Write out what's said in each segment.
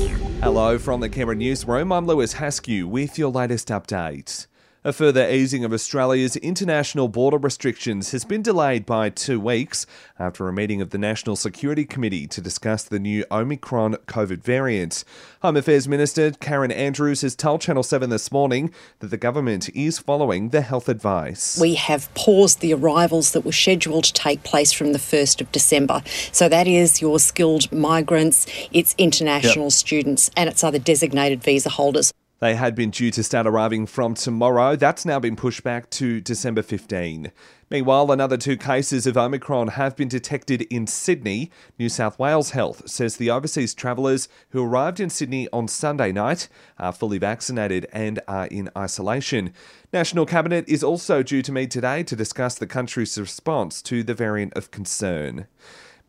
Hello from the Canberra Newsroom. I'm Lewis Haskew with your latest update. A further easing of Australia's international border restrictions has been delayed by two weeks after a meeting of the National Security Committee to discuss the new Omicron COVID variant. Home Affairs Minister Karen Andrews has told Channel 7 this morning that the government is following the health advice. We have paused the arrivals that were scheduled to take place from the 1st of December. So that is your skilled migrants, it's international yep. students, and it's other designated visa holders. They had been due to start arriving from tomorrow. That's now been pushed back to December 15. Meanwhile, another two cases of Omicron have been detected in Sydney. New South Wales Health says the overseas travellers who arrived in Sydney on Sunday night are fully vaccinated and are in isolation. National Cabinet is also due to meet today to discuss the country's response to the variant of concern.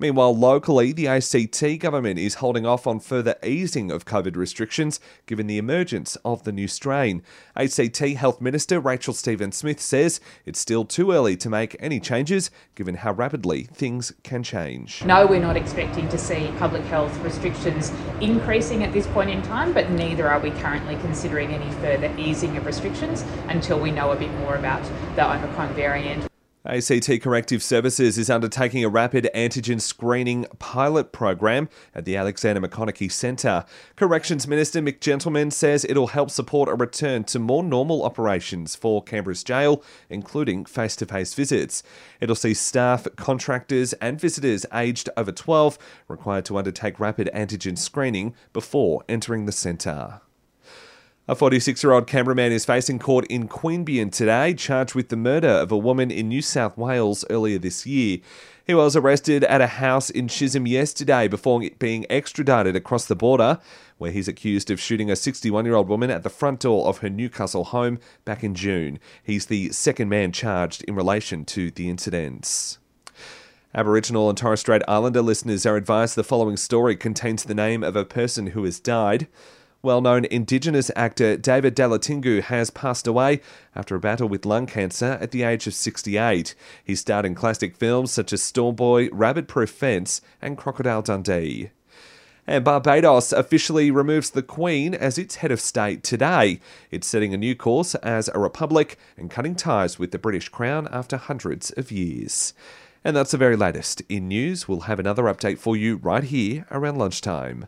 Meanwhile, locally, the ACT government is holding off on further easing of COVID restrictions given the emergence of the new strain. ACT Health Minister Rachel Stephen Smith says it's still too early to make any changes given how rapidly things can change. No, we're not expecting to see public health restrictions increasing at this point in time, but neither are we currently considering any further easing of restrictions until we know a bit more about the Omicron variant. ACT Corrective Services is undertaking a rapid antigen screening pilot program at the Alexander Maconochie Centre. Corrections Minister Mick Gentleman says it'll help support a return to more normal operations for Canberra's jail, including face to face visits. It'll see staff, contractors, and visitors aged over 12 required to undertake rapid antigen screening before entering the centre. A 46 year old Canberra man is facing court in Queanbeyan today, charged with the murder of a woman in New South Wales earlier this year. He was arrested at a house in Chisholm yesterday before being extradited across the border, where he's accused of shooting a 61 year old woman at the front door of her Newcastle home back in June. He's the second man charged in relation to the incidents. Aboriginal and Torres Strait Islander listeners are advised the following story contains the name of a person who has died. Well known Indigenous actor David Dalaithngu has passed away after a battle with lung cancer at the age of 68. He starred in classic films such as Stormboy, Rabbit Proof Fence, and Crocodile Dundee. And Barbados officially removes the Queen as its head of state today. It's setting a new course as a republic and cutting ties with the British Crown after hundreds of years. And that's the very latest in news. We'll have another update for you right here around lunchtime.